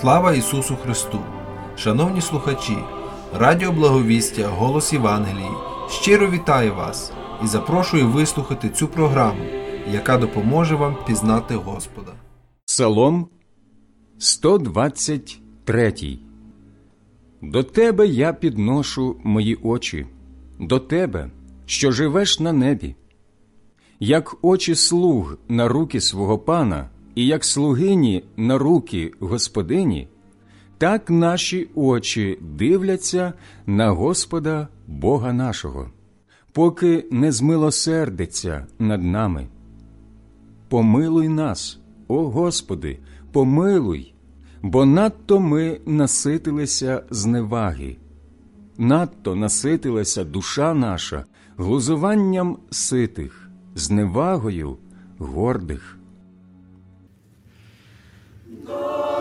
Слава Ісусу Христу! Шановні слухачі, Радіо Благовістя, Голос Євангелії щиро вітаю вас і запрошую вислухати цю програму, яка допоможе вам пізнати Господа. Псалом 123 До тебе я підношу мої очі, до тебе, що живеш на небі. Як очі слуг на руки свого пана, і як слугині на руки господині, так наші очі дивляться на Господа Бога нашого, поки не змилосердиться над нами. Помилуй нас, о Господи, помилуй, бо надто ми наситилися зневаги, надто наситилася душа наша глузуванням ситих, зневагою гордих. Lord.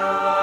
Я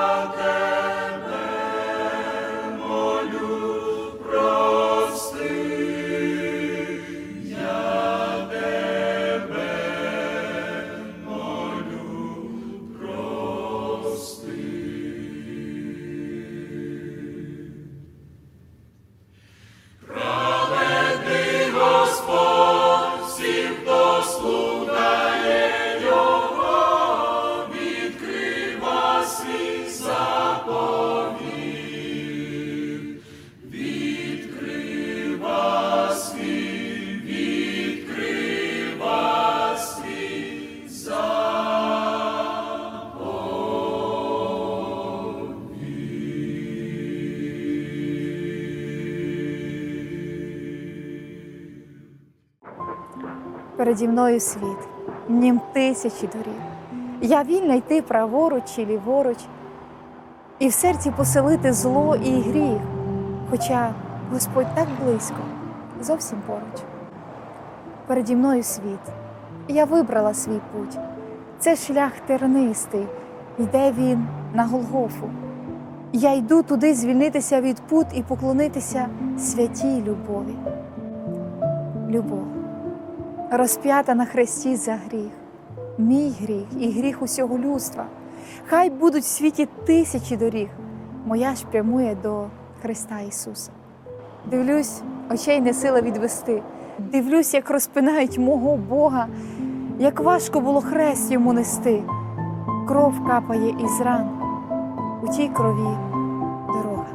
Переді мною світ, нім тисячі доріг. Я вільна йти праворуч чи ліворуч, і в серці поселити зло і гріх, хоча Господь так близько, зовсім поруч. Переді мною світ, я вибрала свій путь. Це шлях тернистий, йде він на Голгофу. Я йду туди звільнитися від пут і поклонитися святій любові. Любов розп'ята на хресті за гріх, мій гріх і гріх усього людства. Хай будуть в світі тисячі доріг, моя ж прямує до Христа Ісуса. Дивлюсь, очей не сила відвести. Дивлюсь, як розпинають мого Бога, як важко було хрест йому нести. Кров капає із ран, у тій крові дорога.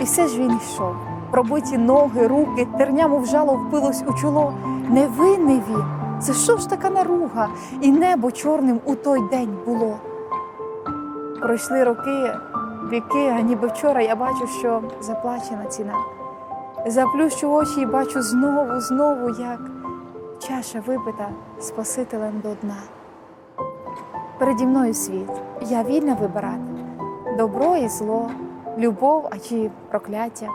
І все ж він йшов, пробиті ноги, руки, терня, мов жало впилось у чоло. Невинний це що ж така наруга, і небо чорним у той день було. Пройшли роки, віки, а ніби вчора я бачу, що заплачена ціна. Заплющу очі і бачу знову, знову, як чаша випита Спасителем до дна. Переді мною світ, я вільна вибирати добро і зло, любов, а чи прокляття,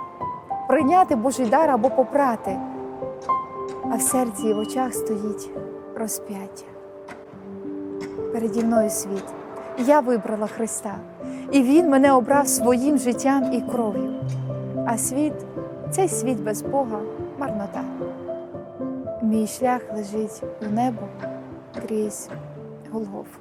прийняти Божий дар або попрати, а в серці і в очах стоїть розп'яття. Переді мною світ, я вибрала Христа, і Він мене обрав своїм життям і кров'ю. А світ, цей світ без Бога, марнота. Мій шлях лежить у небо крізь Голгофу.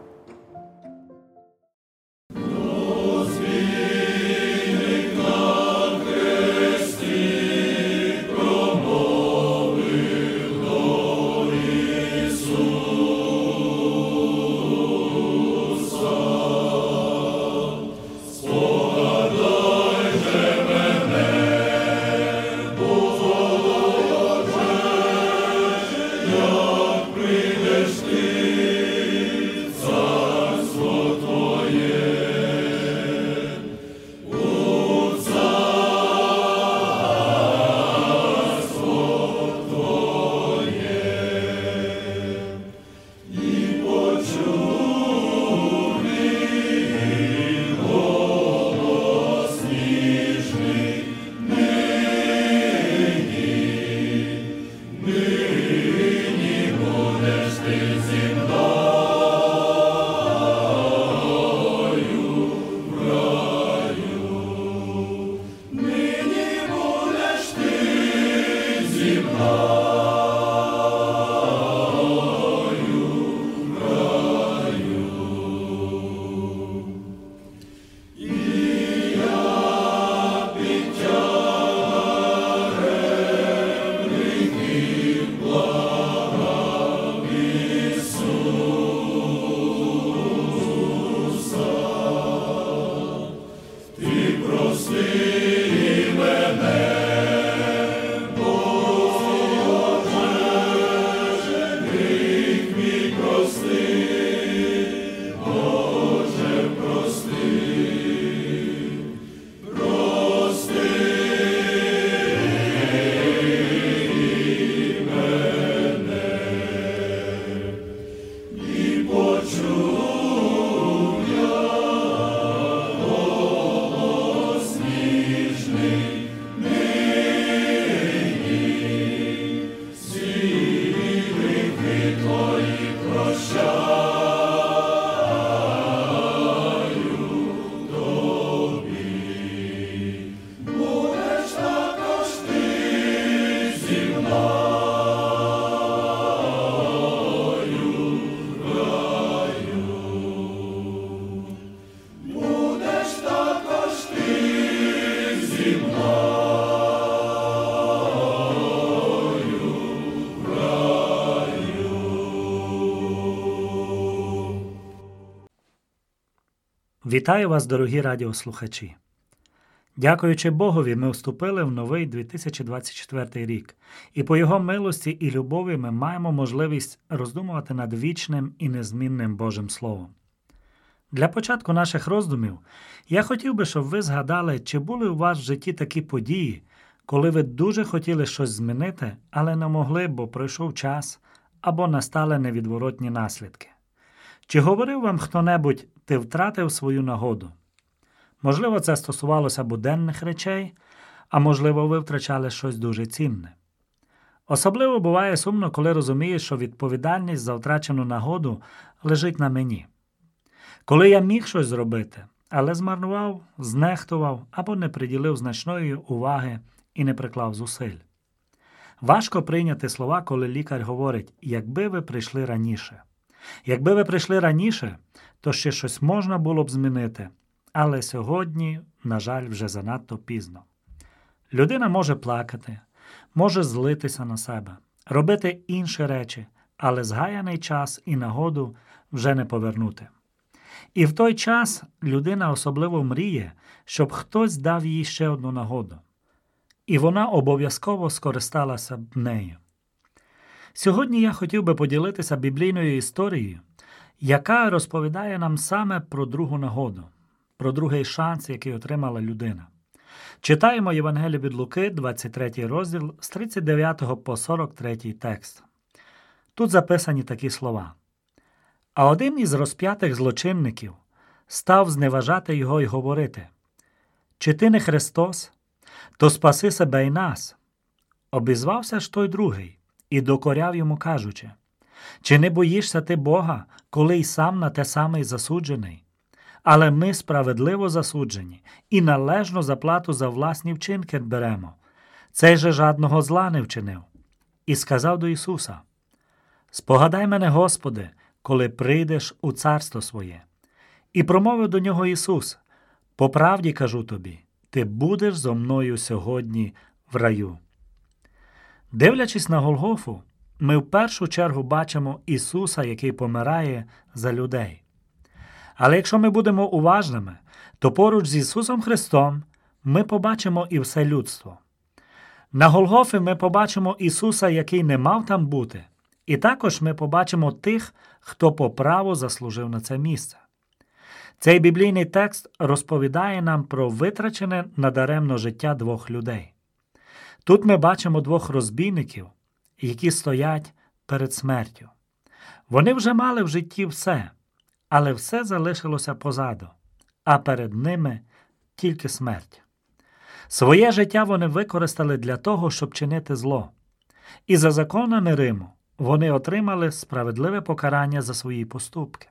in Вітаю вас, дорогі радіослухачі. Дякуючи Богові, ми вступили в новий 2024 рік, і по його милості і любові ми маємо можливість роздумувати над вічним і незмінним Божим Словом. Для початку наших роздумів я хотів би, щоб ви згадали, чи були у вас в житті такі події, коли ви дуже хотіли щось змінити, але не могли, бо пройшов час або настали невідворотні наслідки. Чи говорив вам хто-небудь, ти втратив свою нагоду? Можливо, це стосувалося буденних речей, а можливо, ви втрачали щось дуже цінне. Особливо буває сумно, коли розумієш, що відповідальність за втрачену нагоду лежить на мені. Коли я міг щось зробити, але змарнував, знехтував або не приділив значної уваги і не приклав зусиль. Важко прийняти слова, коли лікар говорить, якби ви прийшли раніше. Якби ви прийшли раніше, то ще щось можна було б змінити, але сьогодні, на жаль, вже занадто пізно. Людина може плакати, може злитися на себе, робити інші речі, але згаяний час і нагоду вже не повернути. І в той час людина особливо мріє, щоб хтось дав їй ще одну нагоду, і вона обов'язково скористалася б нею. Сьогодні я хотів би поділитися біблійною історією, яка розповідає нам саме про другу нагоду, про другий шанс, який отримала людина. Читаємо Євангеліє від Луки, 23 розділ з 39 по 43 текст. Тут записані такі слова. А один із розп'ятих злочинників став зневажати його і говорити: Чи ти не Христос, то спаси себе й нас. Обізвався ж той другий і докоряв йому, кажучи: Чи не боїшся ти Бога, коли й сам на те саме й засуджений? Але ми справедливо засуджені і належну заплату за власні вчинки беремо. Цей же жадного зла не вчинив. І сказав до Ісуса: Спогадай мене, Господи, коли прийдеш у царство своє. І промовив до нього Ісус: По правді кажу тобі, ти будеш зо мною сьогодні в раю. Дивлячись на Голгофу, ми в першу чергу бачимо Ісуса, який помирає за людей. Але якщо ми будемо уважними, то поруч з Ісусом Христом ми побачимо і все людство. На Голгофі ми побачимо Ісуса, який не мав там бути, і також ми побачимо тих, хто по праву заслужив на це місце. Цей біблійний текст розповідає нам про витрачене надаремно життя двох людей. Тут ми бачимо двох розбійників, які стоять перед смертю. Вони вже мали в житті все, але все залишилося позаду, а перед ними тільки смерть. Своє життя вони використали для того, щоб чинити зло. І за законами Риму вони отримали справедливе покарання за свої поступки.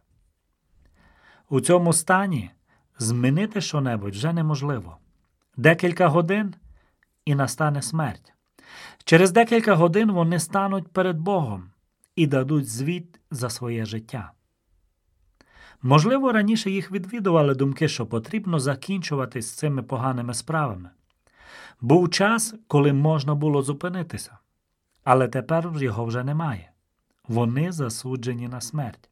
У цьому стані змінити щонебудь вже неможливо. Декілька годин і настане смерть. Через декілька годин вони стануть перед Богом і дадуть звіт за своє життя. Можливо, раніше їх відвідували думки, що потрібно закінчувати з цими поганими справами. Був час, коли можна було зупинитися, але тепер його вже немає. Вони засуджені на смерть.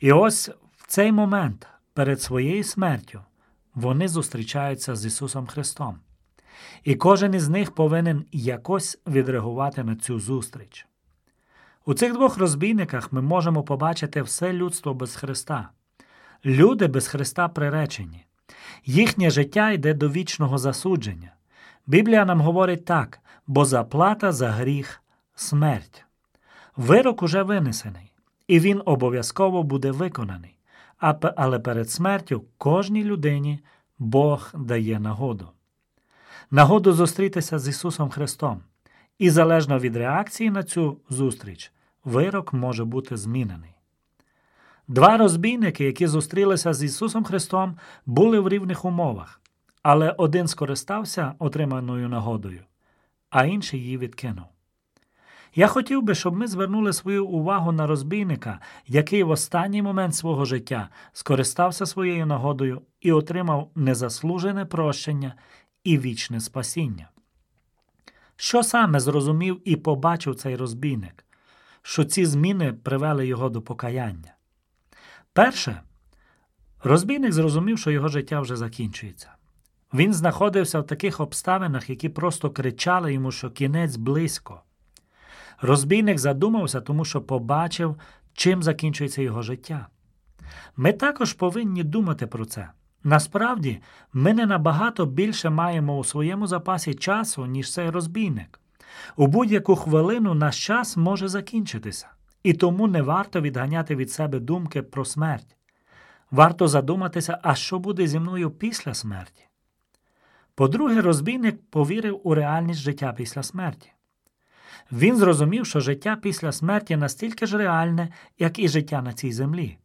І ось в цей момент, перед своєю смертю, вони зустрічаються з Ісусом Христом. І кожен із них повинен якось відреагувати на цю зустріч. У цих двох розбійниках ми можемо побачити все людство без Христа. Люди без Христа приречені. Їхнє життя йде до вічного засудження. Біблія нам говорить так, бо заплата за гріх смерть. Вирок уже винесений, і він обов'язково буде виконаний. Але перед смертю кожній людині Бог дає нагоду. Нагоду зустрітися з Ісусом Христом. І залежно від реакції на цю зустріч, вирок може бути змінений. Два розбійники, які зустрілися з Ісусом Христом, були в рівних умовах, але один скористався отриманою нагодою, а інший її відкинув. Я хотів би, щоб ми звернули свою увагу на розбійника, який в останній момент свого життя скористався своєю нагодою і отримав незаслужене прощення і вічне спасіння. Що саме зрозумів і побачив цей розбійник, що ці зміни привели його до покаяння? Перше, розбійник зрозумів, що його життя вже закінчується. Він знаходився в таких обставинах, які просто кричали йому, що кінець близько. Розбійник задумався, тому що побачив, чим закінчується його життя. Ми також повинні думати про це. Насправді, ми не набагато більше маємо у своєму запасі часу, ніж цей розбійник. У будь-яку хвилину наш час може закінчитися, і тому не варто відганяти від себе думки про смерть. Варто задуматися, а що буде зі мною після смерті. По-друге, розбійник повірив у реальність життя після смерті. Він зрозумів, що життя після смерті настільки ж реальне, як і життя на цій землі.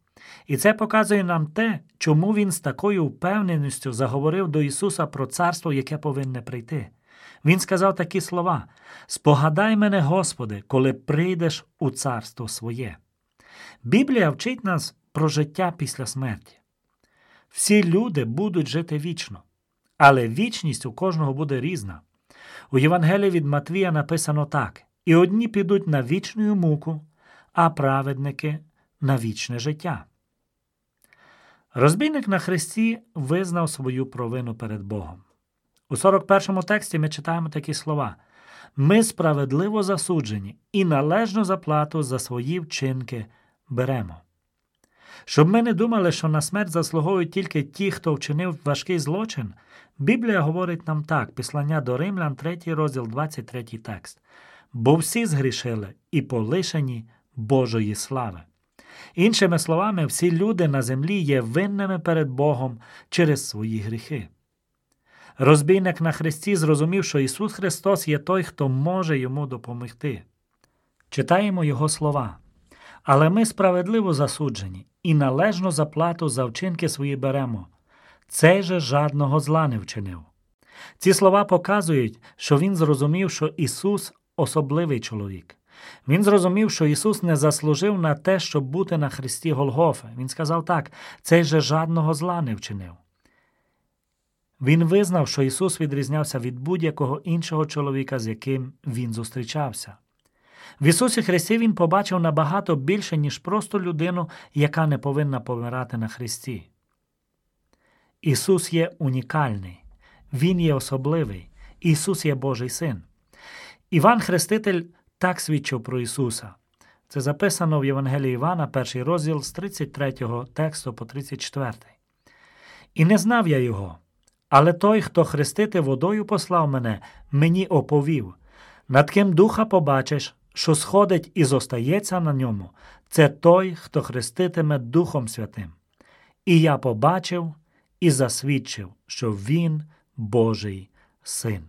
І це показує нам те, чому він з такою впевненістю заговорив до Ісуса про царство, яке повинне прийти. Він сказав такі слова: Спогадай мене, Господи, коли прийдеш у царство своє. Біблія вчить нас про життя після смерті. Всі люди будуть жити вічно, але вічність у кожного буде різна. У Євангелії від Матвія написано так: і одні підуть на вічну муку, а праведники на вічне життя. Розбійник на Христі визнав свою провину перед Богом. У 41 тексті ми читаємо такі слова: Ми справедливо засуджені і належну заплату за свої вчинки беремо. Щоб ми не думали, що на смерть заслуговують тільки ті, хто вчинив важкий злочин, Біблія говорить нам так: післання до Римлян, 3 розділ, 23 текст. Бо всі згрішили і полишені Божої слави. Іншими словами, всі люди на землі є винними перед Богом через свої гріхи. Розбійник на Христі зрозумів, що Ісус Христос є той, хто може йому допомогти. Читаємо Його слова. Але ми справедливо засуджені і належну заплату за вчинки свої беремо. Цей же жадного зла не вчинив. Ці слова показують, що він зрозумів, що Ісус особливий чоловік. Він зрозумів, що Ісус не заслужив на те, щоб бути на Христі Голгофи. Він сказав так: цей же жадного зла не вчинив. Він визнав, що Ісус відрізнявся від будь-якого іншого чоловіка, з яким він зустрічався. В Ісусі Христі Він побачив набагато більше, ніж просто людину, яка не повинна помирати на Христі. Ісус є унікальний, Він є особливий, Ісус є Божий Син. Іван Хреститель так свідчив про Ісуса. Це записано в Євангелії Івана, перший розділ з 33 тексту по 34. І не знав я його, але той, хто хрестити водою послав мене, мені оповів. Над ким духа побачиш, що сходить і зостається на ньому, це той, хто хреститиме Духом Святим. І я побачив і засвідчив, що він Божий син.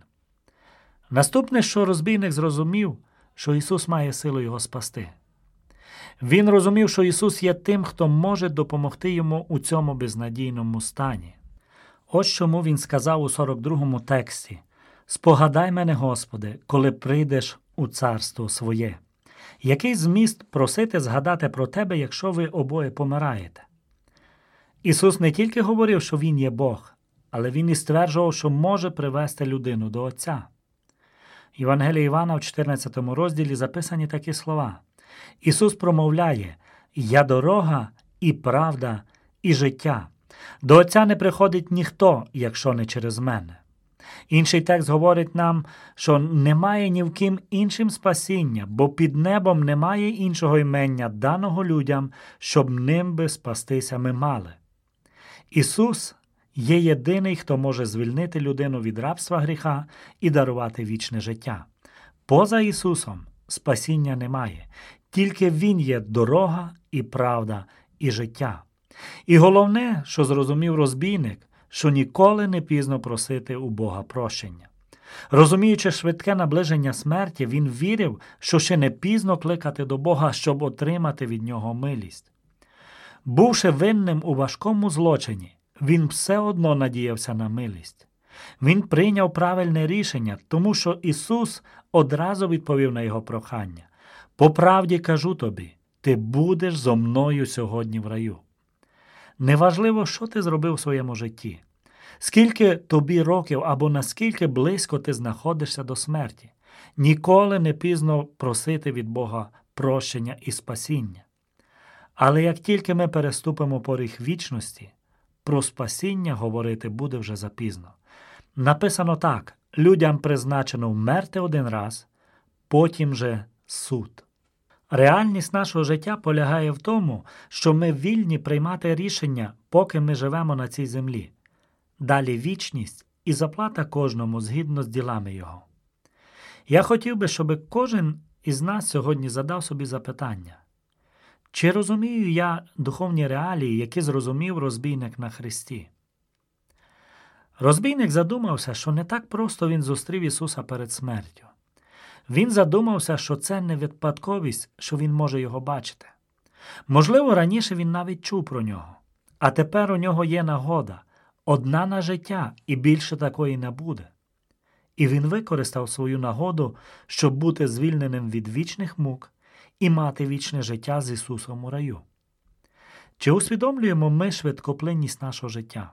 Наступне, що розбійник зрозумів, що Ісус має силу його спасти. Він розумів, що Ісус є тим, хто може допомогти йому у цьому безнадійному стані. Ось чому Він сказав у 42-му тексті: Спогадай мене, Господи, коли прийдеш у царство своє. Який зміст просити згадати про Тебе, якщо ви обоє помираєте? Ісус не тільки говорив, що Він є Бог, але Він і стверджував, що може привести людину до Отця. Євангелія Івана в 14 розділі записані такі слова. Ісус промовляє: Я дорога і правда, і життя. До Отця не приходить ніхто, якщо не через мене. Інший текст говорить нам, що немає ні в ким іншим спасіння, бо під небом немає іншого імення, даного людям, щоб ним би спастися ми мали. Ісус є єдиний, хто може звільнити людину від рабства гріха і дарувати вічне життя. Поза Ісусом спасіння немає, тільки Він є дорога і правда, і життя. І головне, що зрозумів розбійник, що ніколи не пізно просити у Бога прощення. Розуміючи швидке наближення смерті, він вірив, що ще не пізно кликати до Бога, щоб отримати від нього милість. Бувши винним у важкому злочині, він все одно надіявся на милість. Він прийняв правильне рішення, тому що Ісус одразу відповів на його прохання. По правді кажу тобі, ти будеш зо мною сьогодні в раю. Неважливо, що ти зробив у своєму житті, скільки тобі років або наскільки близько ти знаходишся до смерті, ніколи не пізно просити від Бога прощення і спасіння. Але як тільки ми переступимо поріг вічності, про спасіння говорити буде вже запізно. Написано так: людям призначено вмерти один раз, потім же суд. Реальність нашого життя полягає в тому, що ми вільні приймати рішення, поки ми живемо на цій землі. Далі вічність і заплата кожному згідно з ділами його. Я хотів би, щоб кожен із нас сьогодні задав собі запитання. Чи розумію я духовні реалії, які зрозумів розбійник на Христі? Розбійник задумався, що не так просто він зустрів Ісуса перед смертю. Він задумався, що це не випадковість, що він може його бачити. Можливо, раніше він навіть чув про нього, а тепер у нього є нагода одна на життя і більше такої не буде. І він використав свою нагоду, щоб бути звільненим від вічних мук і мати вічне життя з Ісусом у раю. Чи усвідомлюємо ми швидкоплинність нашого життя?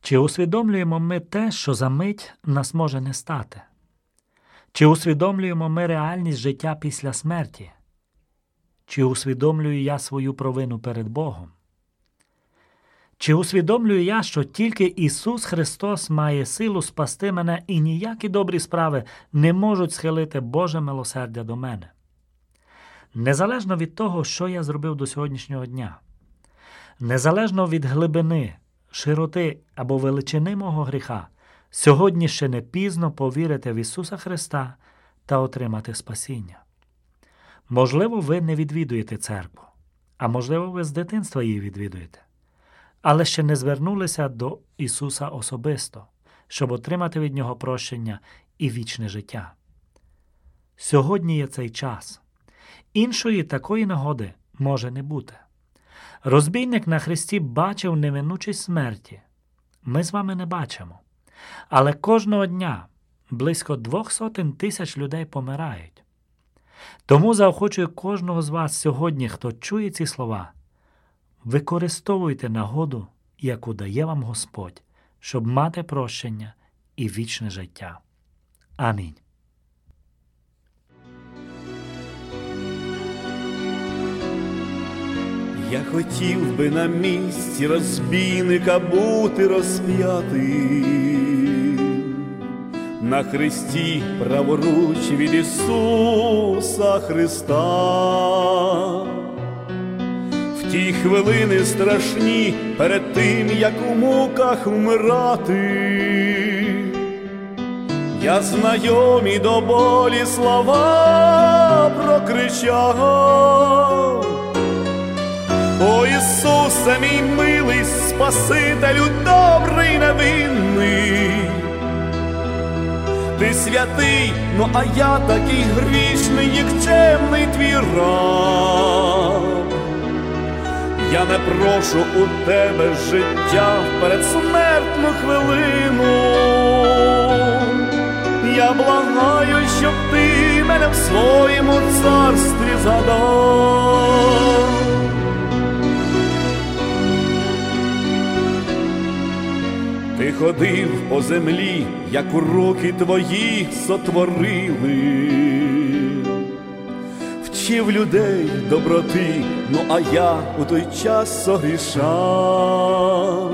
Чи усвідомлюємо ми те, що за мить нас може не стати? Чи усвідомлюємо ми реальність життя після смерті? Чи усвідомлюю я свою провину перед Богом? Чи усвідомлюю я, що тільки Ісус Христос має силу спасти мене і ніякі добрі справи не можуть схилити Боже милосердя до мене? Незалежно від того, що я зробив до сьогоднішнього дня. Незалежно від глибини, широти або величини мого гріха, сьогодні ще не пізно повірити в Ісуса Христа та отримати спасіння. Можливо, ви не відвідуєте церкву, а можливо, ви з дитинства її відвідуєте, але ще не звернулися до Ісуса особисто, щоб отримати від Нього прощення і вічне життя. Сьогодні є цей час. Іншої такої нагоди може не бути. Розбійник на Христі бачив неминучість смерті. Ми з вами не бачимо. Але кожного дня близько двох сотень тисяч людей помирають. Тому заохочую кожного з вас сьогодні, хто чує ці слова, використовуйте нагоду, яку дає вам Господь, щоб мати прощення і вічне життя. Амінь. Я хотів би на місці розбійника бути розп'ятим на хресті праворуч від Ісуса Христа. В ті хвилини страшні перед тим, як у муках вмирати. Я знайомі до болі слова прокричав. О Ісусе, мій милий Спасителю, добрий невинний, ти святий, ну а я такий грішний, нікчемний твій раб. Я не прошу у тебе життя в передсмертну хвилину. Я благаю, щоб ти мене в своєму царстві згадав. Ти ходив по землі, як у руки твої сотворили, вчив людей доброти, ну а я у той час согрішав.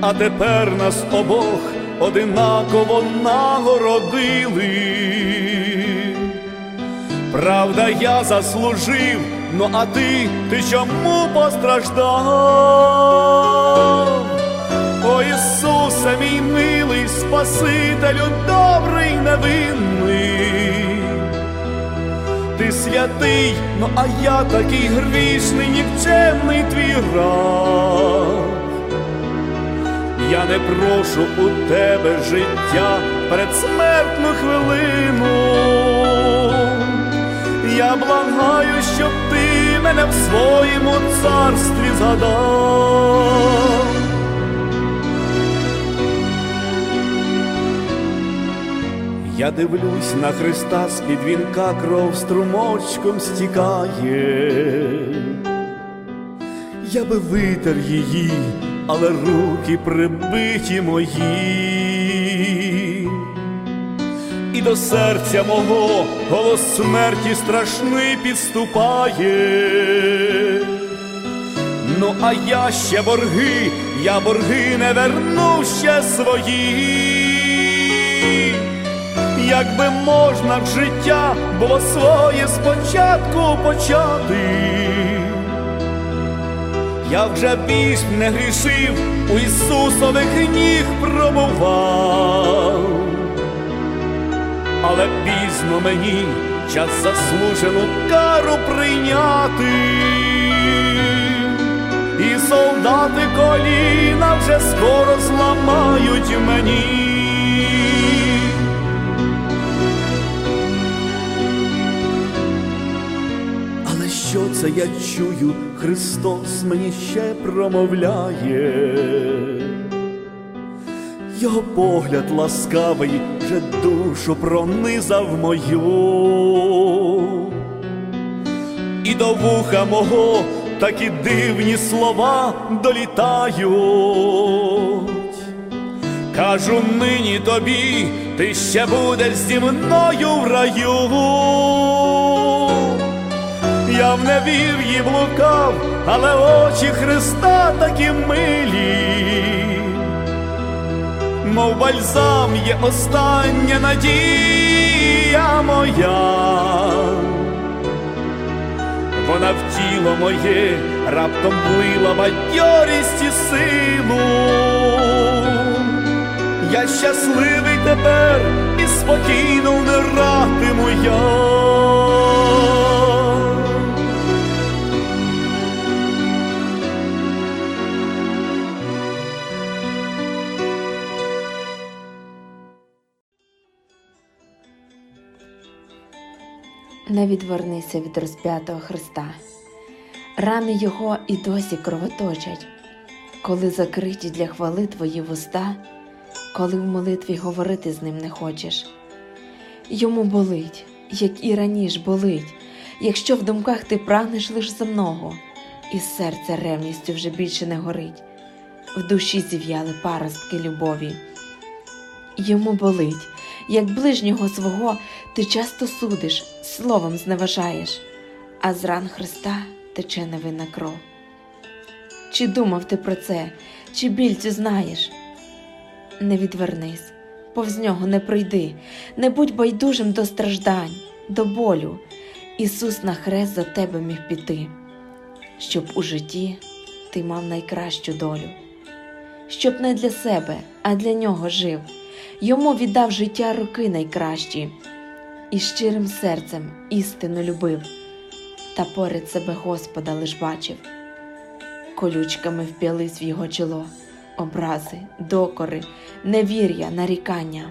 А тепер нас обох одинаково нагородили. Правда, я заслужив, ну а ти, ти чому постраждав? Ісусе, мій милий Спасителю, добрий невинний, ти святий, ну а я такий грішний, нікчемний твій раб. Я не прошу у тебе життя передсмертну хвилину. Я благаю, щоб ти мене в своєму царстві згадав. Я дивлюсь на Христа з-під вінка кров струмочком стікає. Я би витер її, але руки прибиті мої. І до серця мого голос смерті страшний підступає. Ну, а я ще борги, я борги не верну ще свої. Якби можна в життя було своє спочатку почати, я вже більш не грішив, у Ісусових ніг пробував, але пізно мені час заслужену кару прийняти, і солдати коліна вже скоро зламають мені. Що це я чую, Христос мені ще промовляє, його погляд ласкавий вже душу пронизав мою, і до вуха мого такі дивні слова долітають. Кажу нині тобі, ти ще будеш зі мною в раю. Я в невір'ї блукав, але очі Христа такі милі, мов бальзам є остання надія моя, вона в тіло моє раптом влила бадьорість і силу. Я щасливий тепер і спокійно вмиратиму я. Не відвернися від розп'ятого Христа. Рани Його і досі кровоточать, коли закриті для хвали твої вуста, коли в молитві говорити з ним не хочеш. Йому болить, як і раніше болить, якщо в думках ти прагнеш лиш земного, і серце ревністю вже більше не горить, в душі зів'яли паростки любові. Йому болить, як ближнього свого ти часто судиш, словом зневажаєш, а з ран Христа тече невинна кров. Чи думав ти про це, чи біль цю знаєш? Не відвернись, повз нього не пройди, не будь байдужим до страждань, до болю. Ісус на хрест за тебе міг піти, щоб у житті ти мав найкращу долю, щоб не для себе, а для нього жив. Йому віддав життя роки найкращі, і щирим серцем істину любив, та поряд себе Господа лиш бачив. Колючками вп'ялись в його чоло, образи, докори, невір'я, нарікання.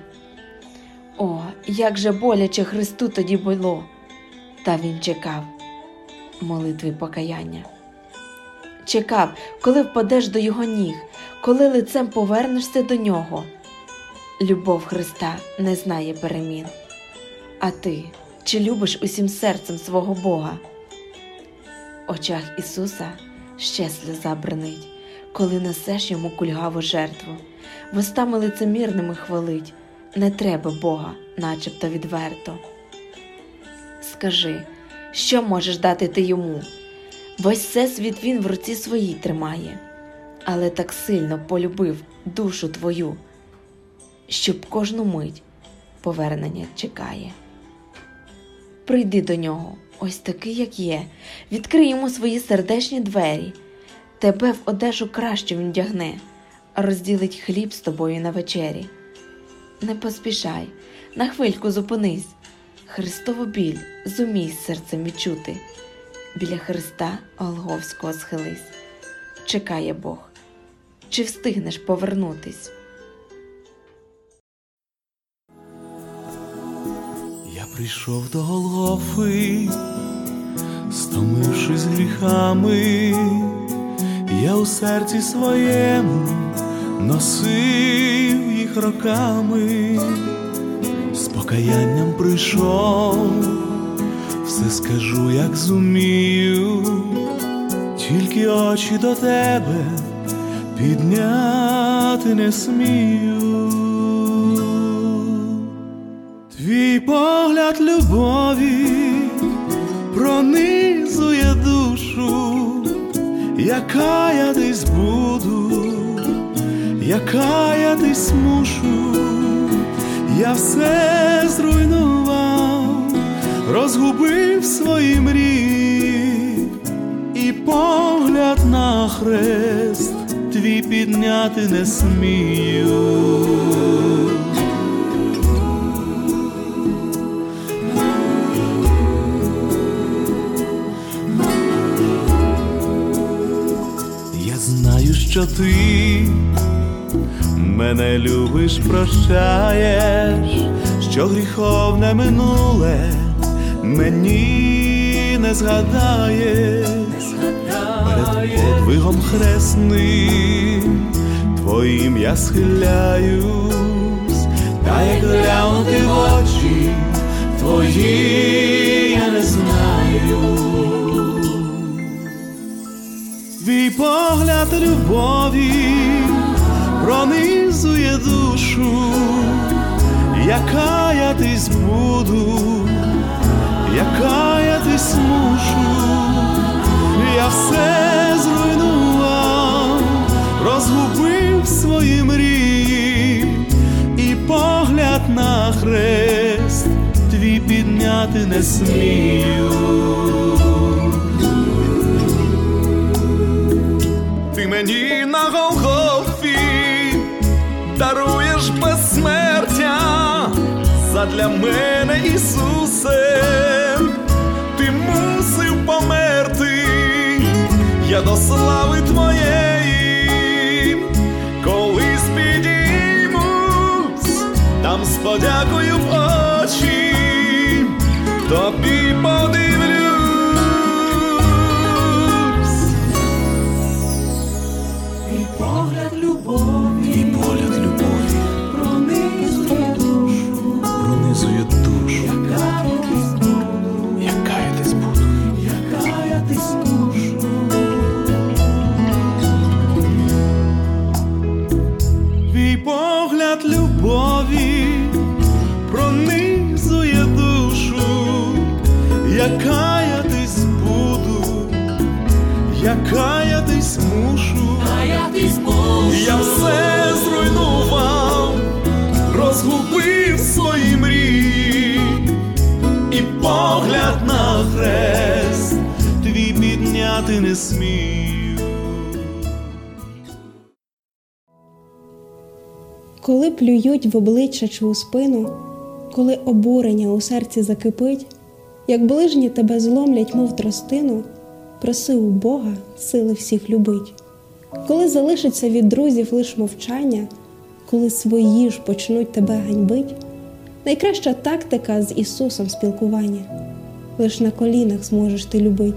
О, як же боляче Христу тоді було, та він чекав молитви покаяння. Чекав, коли впадеш до його ніг, коли лицем повернешся до нього. Любов Христа не знає перемін. А ти чи любиш усім серцем свого Бога? В очах Ісуса ще сльоза бренить, коли несеш йому кульгаву жертву, вустами лицемірними хвалить, не треба Бога, начебто відверто. Скажи, що можеш дати ти йому? Весь всесвіт він в руці своїй тримає, але так сильно полюбив душу твою щоб кожну мить повернення чекає. Прийди до нього, ось такий, як є, відкрий йому свої сердечні двері, тебе в одежу кращу він вдягне, розділить хліб з тобою на вечері. Не поспішай, на хвильку зупинись, Христову біль зумій серцем відчути. Біля Христа Голговського схились, чекає Бог, чи встигнеш повернутись? Прийшов до Голгофи, стомившись гріхами, я у серці своєму носив їх роками, з покаянням прийшов, все скажу, як зумію, тільки очі до тебе підняти не смію. Твій погляд любові пронизує душу, яка я десь буду, яка я десь мушу, я все зруйнував, розгубив свої мрії, і погляд на хрест твій підняти не смію. Що ти мене любиш, прощаєш, що гріховне минуле мені не згадаєш, перед подвигом хресним твоїм я схиляюсь, та як глянути в очі твої я не знаю. Погляд любові пронизує душу, я десь буду, я десь мушу, я все зруйнував, розгубив свої мрії, і погляд на хрест твій підняти не смію. даруєш безсмертя задля мене, Ісусе, ти мусив померти, я до слави твоєї, коли підіймусь, там з подякою в очі, тобі поди. Любові пронизує душу, я каятись буду, я каятись мушу, Каятись буду, я все зруйнував, розгубив свої мрії, і погляд на хрест твій підняти не смію. Коли плюють в обличчя чи у спину, коли обурення у серці закипить, як ближні тебе зломлять, мов тростину, проси у Бога сили всіх любить. Коли залишиться від друзів лиш мовчання, коли свої ж почнуть тебе ганьбить, найкраща тактика з Ісусом спілкування, лиш на колінах зможеш ти любить.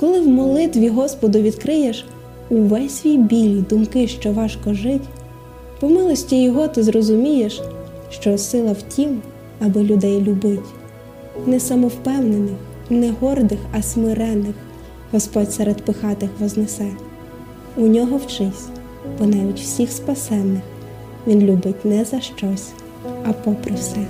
Коли в молитві Господу відкриєш увесь свій біль думки, що важко жить, по милості Його ти зрозумієш, що сила в тім, аби людей любить. Не самовпевнених, не гордих, а смирених Господь серед пихатих вознесе. У нього вчись, бо навіть всіх спасенних Він любить не за щось, а попри все.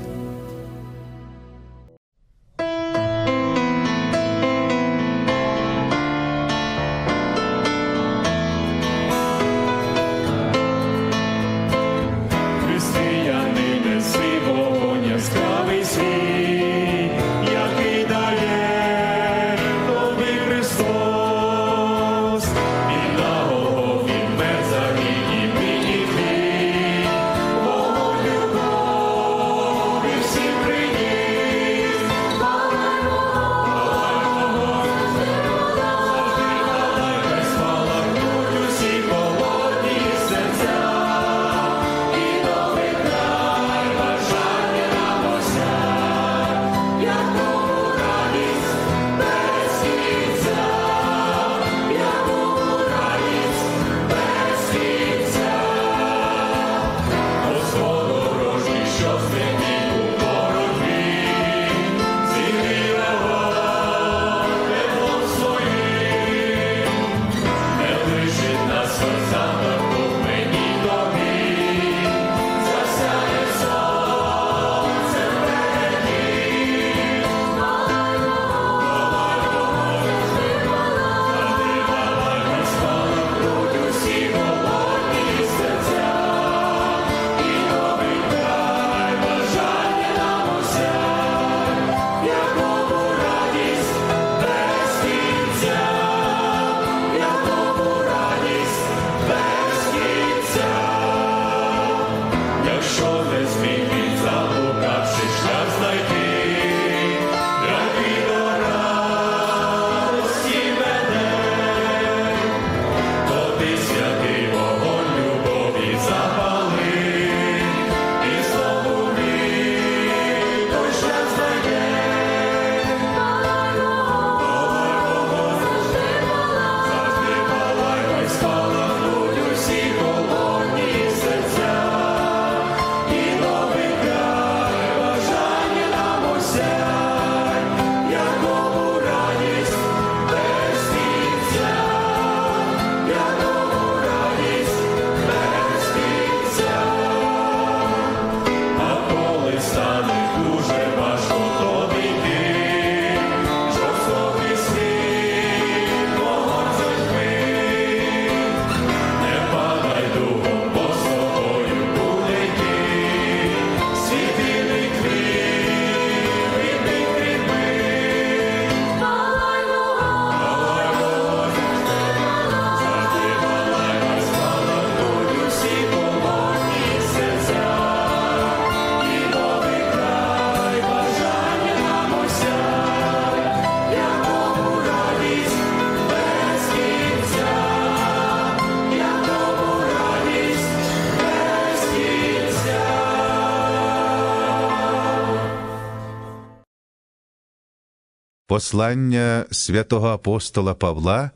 Послання святого апостола Павла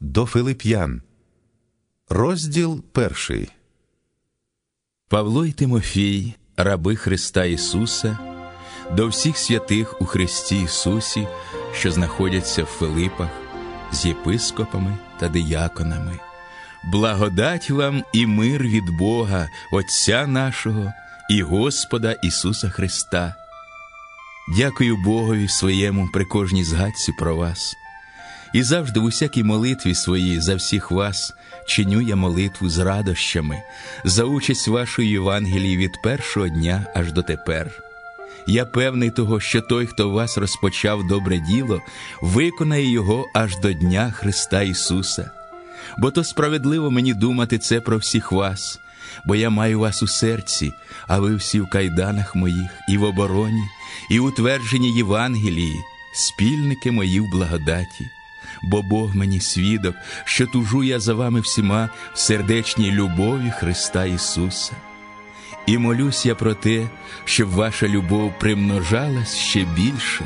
до Филип'ян. Розділ перший. Павло й Тимофій, раби Христа Ісуса, до всіх святих у Христі Ісусі, що знаходяться в Филипах, з єпископами та дияконами. Благодать вам і мир від Бога, Отця нашого і Господа Ісуса Христа. Дякую Богові своєму при кожній згадці про вас. І завжди в усякій молитві своїй за всіх вас чиню я молитву з радощами за участь вашої Євангелії від першого дня аж до тепер. Я певний того, що той, хто вас розпочав добре діло, виконає його аж до Дня Христа Ісуса. Бо то справедливо мені думати це про всіх вас, бо я маю вас у серці, а ви всі в кайданах моїх, і в обороні, і утвердженні Євангелії, спільники мої в благодаті. Бо Бог мені свідок, що тужу я за вами всіма в сердечній любові Христа Ісуса. І молюсь я про те, щоб ваша любов примножалась ще більше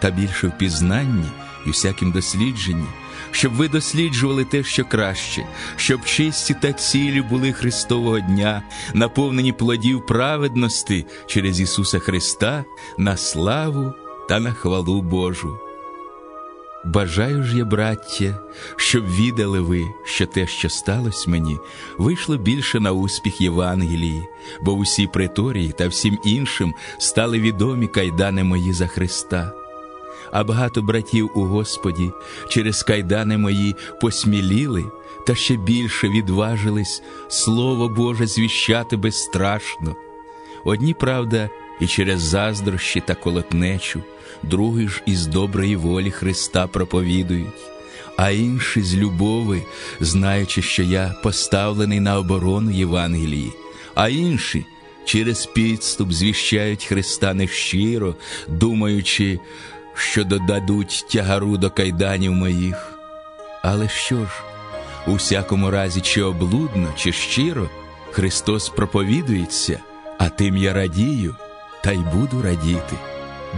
та більше в пізнанні і всяким дослідженні, щоб ви досліджували те, що краще, щоб чисті та цілі були Христового дня, наповнені плодів праведності через Ісуса Христа на славу та на хвалу Божу. Бажаю ж я, браття, щоб відали ви, що те, що сталося мені, вийшло більше на успіх Євангелії, бо усі приторії та всім іншим стали відомі кайдани мої за Христа. А багато братів у Господі через кайдани мої посміліли та ще більше відважились Слово Боже звіщати безстрашно. Одні, правда, і через заздрощі та колотнечу, другі ж із доброї волі Христа проповідують, а інші з любови, знаючи, що я поставлений на оборону Євангелії, а інші через підступ звіщають Христа нещиро, думаючи, що додадуть тягару до кайданів моїх. Але що ж, у всякому разі, чи облудно, чи щиро, Христос проповідується, а тим я радію та й буду радіти,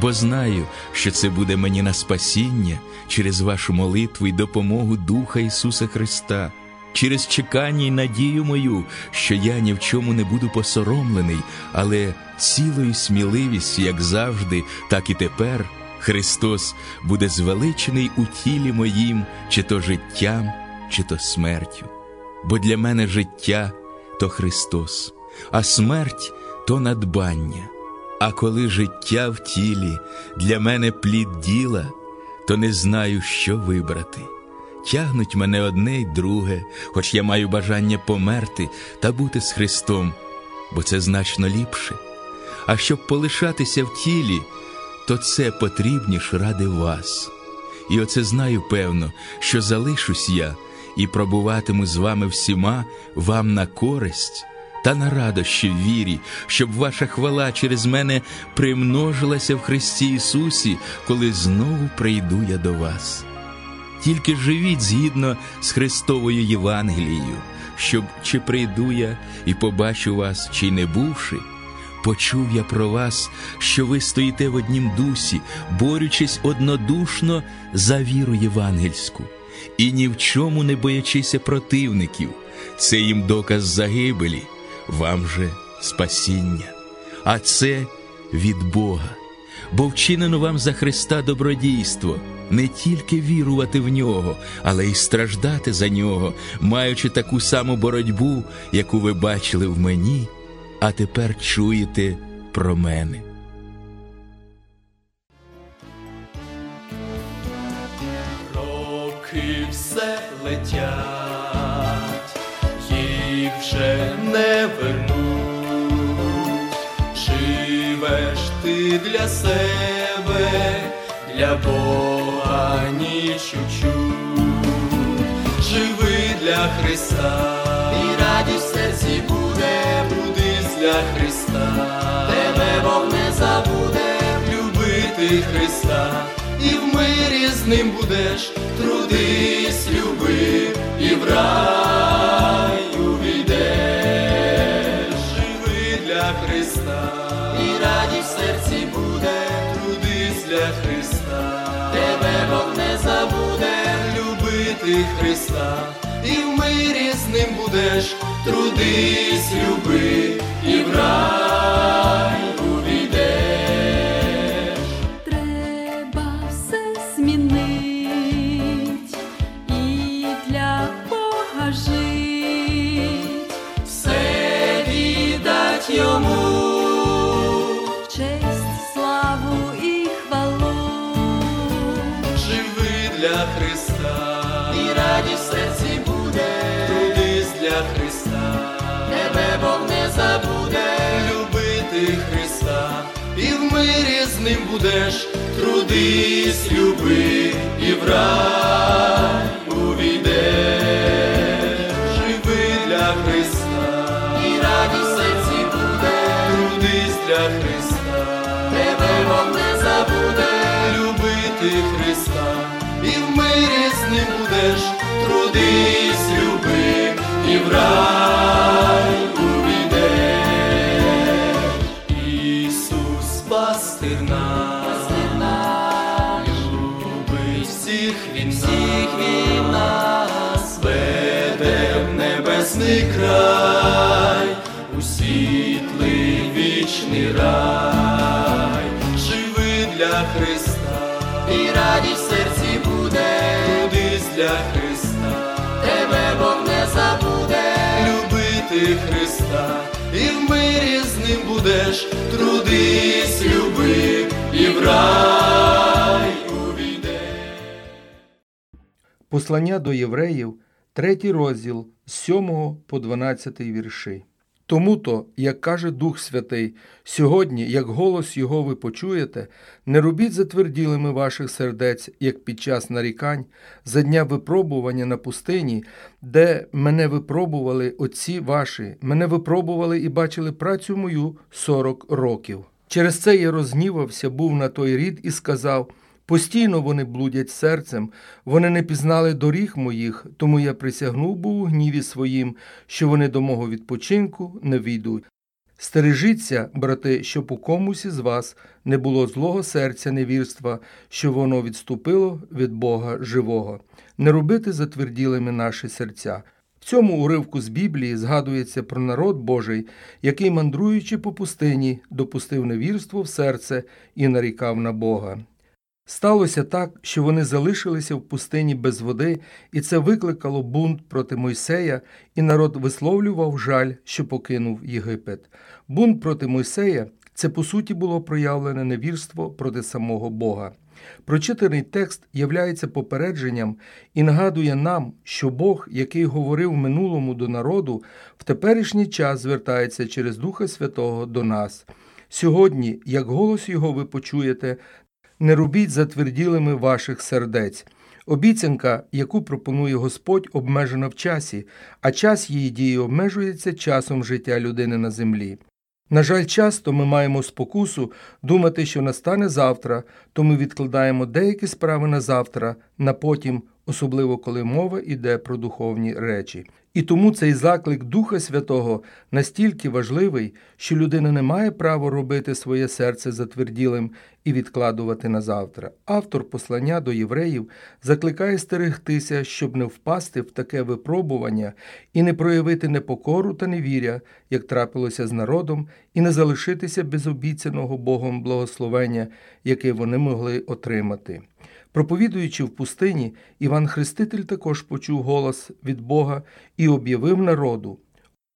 бо знаю, що це буде мені на спасіння через вашу молитву і допомогу Духа Ісуса Христа, через чекання й надію мою, що я ні в чому не буду посоромлений, але цілою сміливістю, як завжди, так і тепер. Христос буде звеличений у тілі моїм, чи то життям, чи то смертю. Бо для мене життя то Христос, а смерть то надбання. А коли життя в тілі для мене плід діла, то не знаю, що вибрати. Тягнуть мене одне й друге, хоч я маю бажання померти та бути з Христом, бо це значно ліпше. А щоб полишатися в тілі, то це потрібніш ради вас. І оце знаю певно, що залишусь я і пробуватиму з вами всіма вам на користь та на радощі в вірі, щоб ваша хвала через мене примножилася в Христі Ісусі, коли знову прийду я до вас. Тільки живіть згідно з Христовою Євангелією, щоб чи прийду я і побачу вас, чи не бувши. Почув я про вас, що ви стоїте в однім дусі, борючись однодушно за віру євангельську, і ні в чому не боячися противників. Це їм доказ загибелі, вам же спасіння. А це від Бога. Бо вчинено вам за Христа добродійство, не тільки вірувати в нього, але й страждати за нього, маючи таку саму боротьбу, яку ви бачили в мені а тепер чуєте про мене. Роки все летять, їх вже не вернуть. Живеш ти для себе, для Бога ніч чуть. Живи для Христа, і радість в серці буде, будись Христа, тебе Бог не забуде, любити Христа, і в мирі з ним будеш, трудись, люби, і в рай увійдеш, живи для Христа, і радість в серці буде, трудись для Христа, тебе Бог не забуде, любити Христа, і в мирі з ним будеш, трудись, люби, і в рай мирі з ним будеш, трудись, люби, і в рай увійдеш. Живи для Христа, і радість в серці буде, трудись для Христа, тебе Бог не забуде, любити Христа, і в мирі з ним будеш, трудись, люби, і в рай небесний край, у світлий вічний рай, живи для Христа, і радість в серці буде, трудись для Христа, тебе Бог не забуде, любити Христа, і в мирі з ним будеш, трудись, люби, і в рай увійдеш. Послання до євреїв, третій розділ з 7 по 12 вірші. Тому то, як каже Дух Святий, сьогодні, як голос Його ви почуєте, не робіть затверділими ваших сердець, як під час нарікань, за дня випробування на пустині, де мене випробували отці ваші, мене випробували і бачили працю мою сорок років. Через це я рознівався, був на той рід і сказав – Постійно вони блудять серцем, вони не пізнали доріг моїх, тому я присягнув був у гніві своїм, що вони до мого відпочинку не війдуть. Стережіться, брати, щоб у комусь із вас не було злого серця невірства, що воно відступило від Бога живого, не робити затверділими наші серця. В цьому уривку з Біблії згадується про народ Божий, який, мандруючи по пустині, допустив невірство в серце і нарікав на Бога. Сталося так, що вони залишилися в пустині без води, і це викликало бунт проти Мойсея, і народ висловлював жаль, що покинув Єгипет. Бунт проти Мойсея це по суті було проявлене невірство проти самого Бога. Прочитаний текст являється попередженням і нагадує нам, що Бог, який говорив минулому до народу, в теперішній час звертається через Духа Святого до нас. Сьогодні, як голос Його ви почуєте, не робіть затверділими ваших сердець. Обіцянка, яку пропонує Господь, обмежена в часі, а час її дії обмежується часом життя людини на землі. На жаль, часто ми маємо спокусу думати, що настане завтра, то ми відкладаємо деякі справи на завтра, на потім, особливо коли мова йде про духовні речі. І тому цей заклик Духа Святого настільки важливий, що людина не має права робити своє серце затверділим і відкладувати на завтра. Автор послання до євреїв закликає стерегтися, щоб не впасти в таке випробування і не проявити непокору та невіря, як трапилося з народом, і не залишитися без обіцяного Богом благословення, яке вони могли отримати. Проповідуючи в пустині, Іван Хреститель також почув голос від Бога і об'явив народу.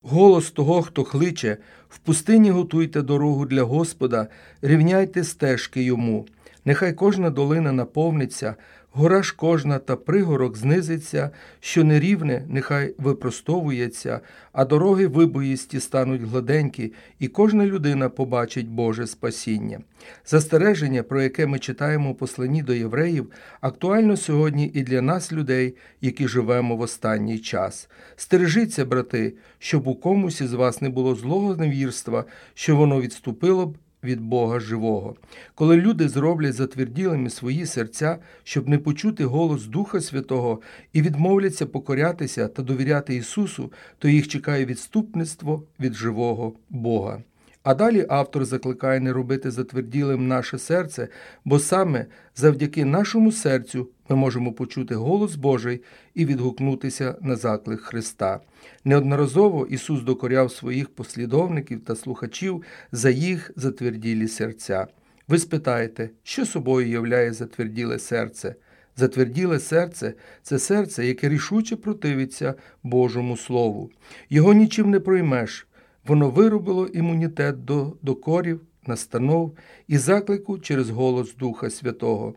Голос того, хто кличе, в пустині готуйте дорогу для Господа, рівняйте стежки йому. Нехай кожна долина наповниться, гора ж кожна та пригорок знизиться, що нерівне, нехай випростовується, а дороги вибоїсті стануть гладенькі, і кожна людина побачить Боже спасіння. Застереження, про яке ми читаємо у посланні до євреїв, актуально сьогодні і для нас, людей, які живемо в останній час. Стережіться, брати, щоб у комусь із вас не було злого невірства, що воно відступило б від Бога живого. Коли люди зроблять затверділими свої серця, щоб не почути голос Духа Святого і відмовляться покорятися та довіряти Ісусу, то їх чекає відступництво від живого Бога. А далі автор закликає не робити затверділим наше серце, бо саме завдяки нашому серцю ми можемо почути голос Божий і відгукнутися на заклик Христа. Неодноразово Ісус докоряв своїх послідовників та слухачів за їх затверділі серця. Ви спитаєте, що собою являє затверділе серце? Затверділе серце це серце, яке рішуче противиться Божому Слову. Його нічим не проймеш. Воно виробило імунітет до докорів, настанов і заклику через голос Духа Святого.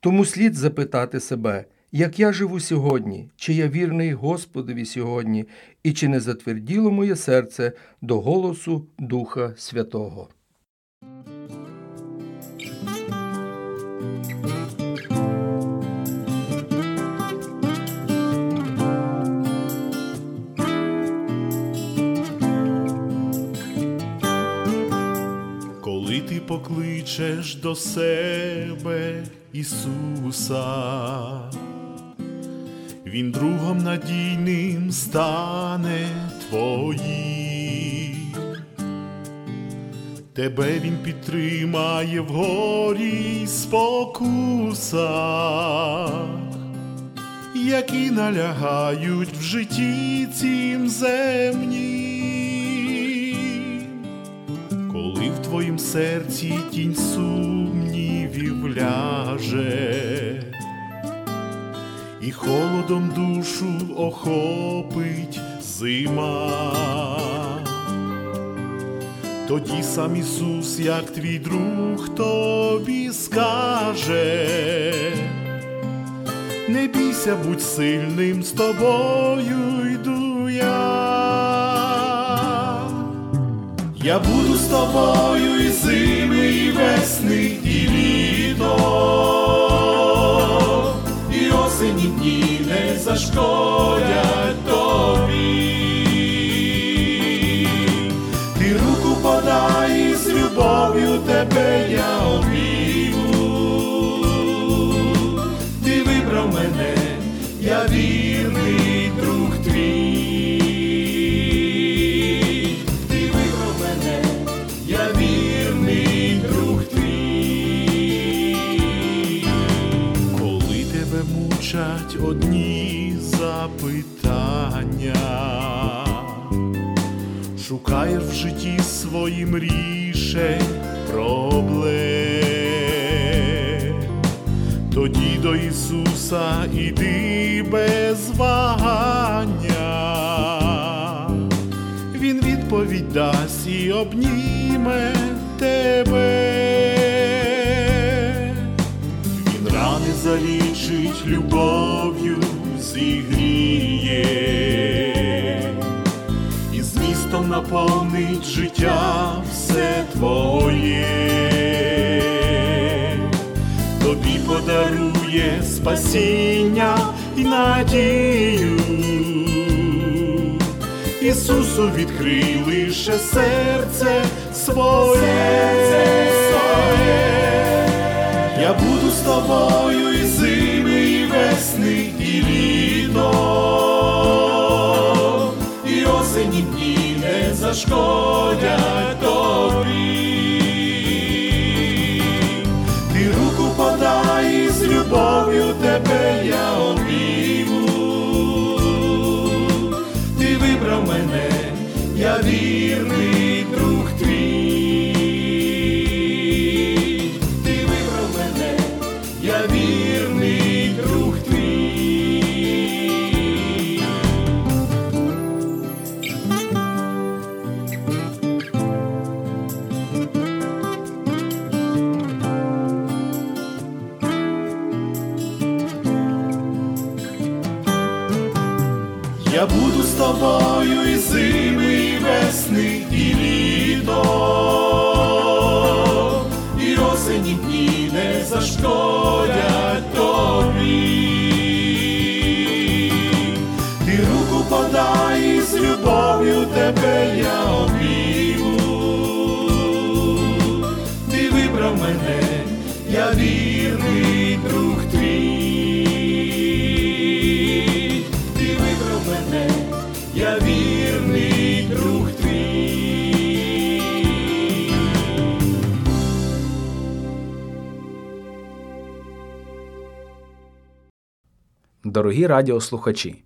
Тому слід запитати себе, як я живу сьогодні, чи я вірний Господові сьогодні, і чи не затверділо моє серце до голосу Духа Святого. Покличеш до себе Ісуса, Він другом надійним стане твоїм. Тебе він підтримає в горі й спокусах, які налягають в житті цім земні. Коли в твоїм серці тінь сумнівів ляже, і холодом душу охопить зима, тоді сам Ісус, як твій друг, тобі скаже, не бійся, будь сильним, з тобою йду я. Я буду з тобою і зими, і весни, і літо, і осені дні не зашкодять житті своїм рішень проблем, тоді до Ісуса іди без вагання. Він відповідь дасть і обніме тебе. Він рани залічить любов'ю наповнить життя все твоє, тобі подарує спасіння і надію. Ісусу відкрий лише серце своє. Я буду з тобою і зими, і весни, і літо, і осені зашкодять тобі. Ти руку подай, і з любов'ю тебе я обійму. Ти вибрав мене, я вірний друг твій. Тобою і зими, і весни, і літо, і осені дні не зашкодять тобі. Ти руку подай, і з любов'ю тебе я обійму. Ти вибрав мене, Дорогі радіослухачі,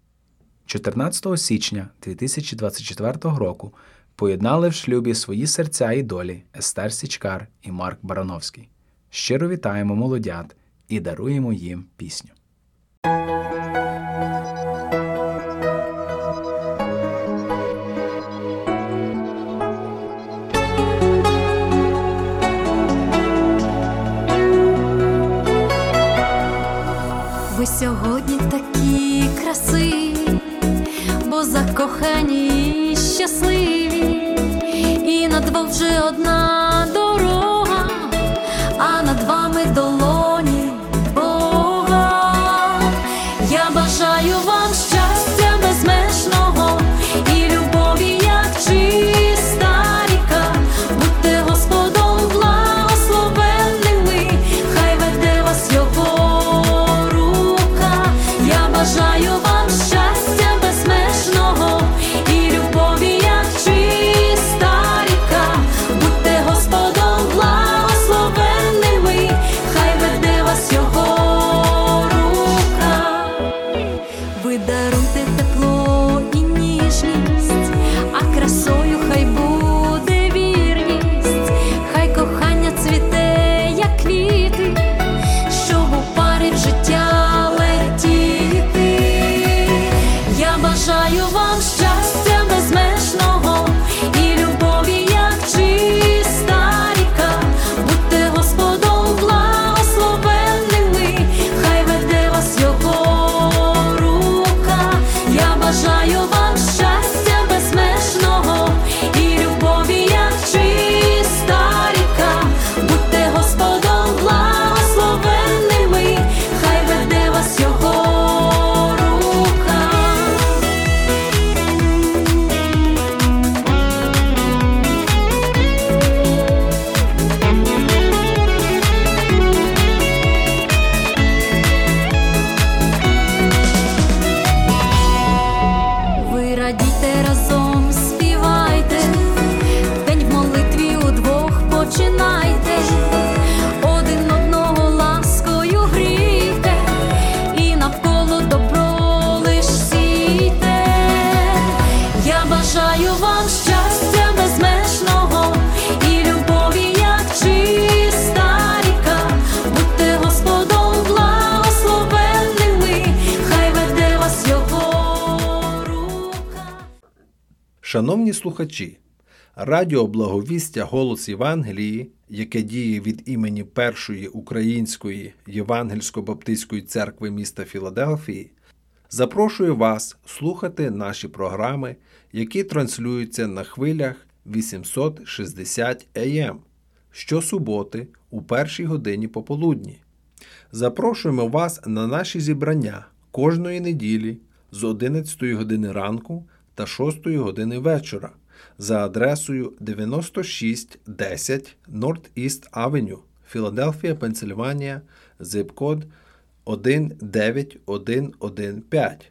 14 січня 2024 року поєднали в шлюбі свої серця і долі Естер Січкар і Марк Барановський. Щиро вітаємо молодят і даруємо їм пісню. Ви красиві, бо закохані щасливі, і на вже одна бажаю вам щастя безмежного і любові, як чиста ріка. Будьте Господом благословенними, хай веде вас його. Шановні слухачі, Радіо Благовістя Голос Євангелії, яке діє від імені Першої Української Євангельсько-Баптистської церкви міста Філадельфії, запрошує вас слухати наші програми, які транслюються на хвилях 860 АМ щосуботи у першій годині пополудні. Запрошуємо вас на наші зібрання кожної неділі з 11 години ранку та 6 години вечора за адресою 9610 North East Avenue, Філадельфія, Пенсильванія, зип-код 19115.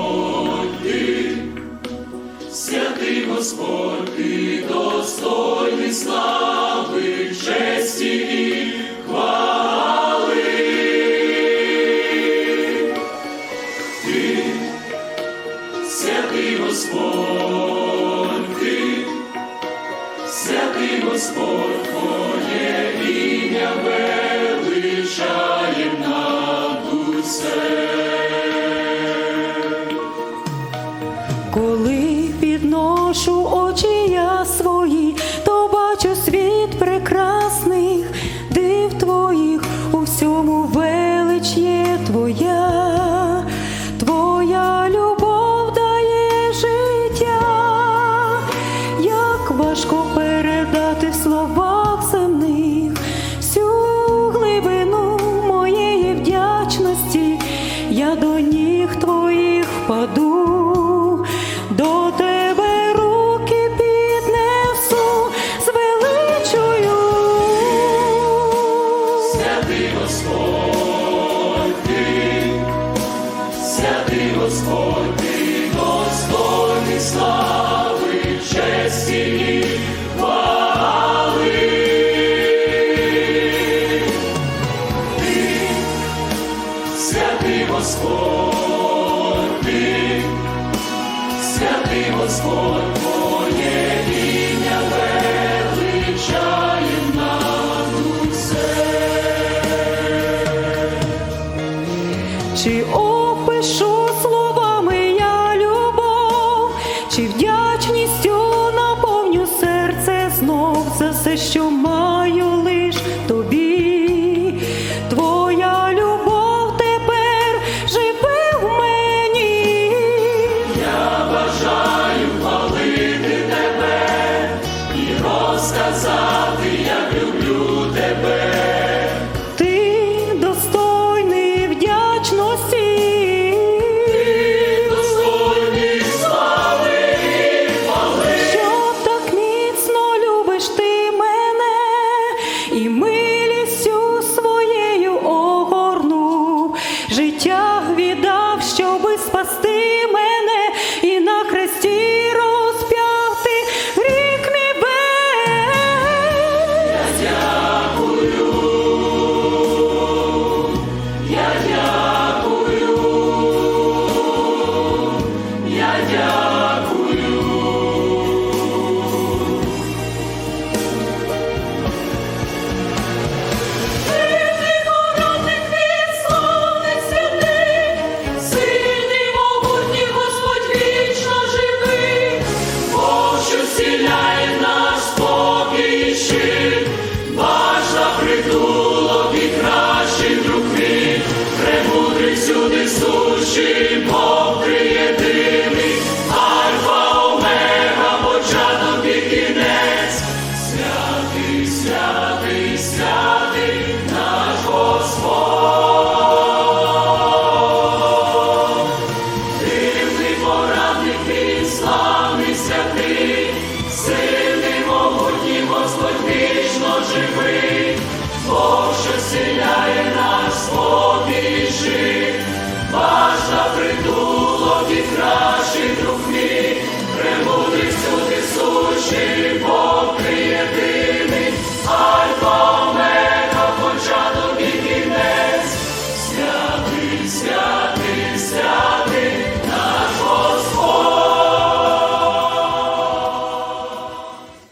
святий Господь, ти достойний слави, честі і хвали. Ти, святий Господь, ти, святий Господь, Твоє ім'я величає над усе.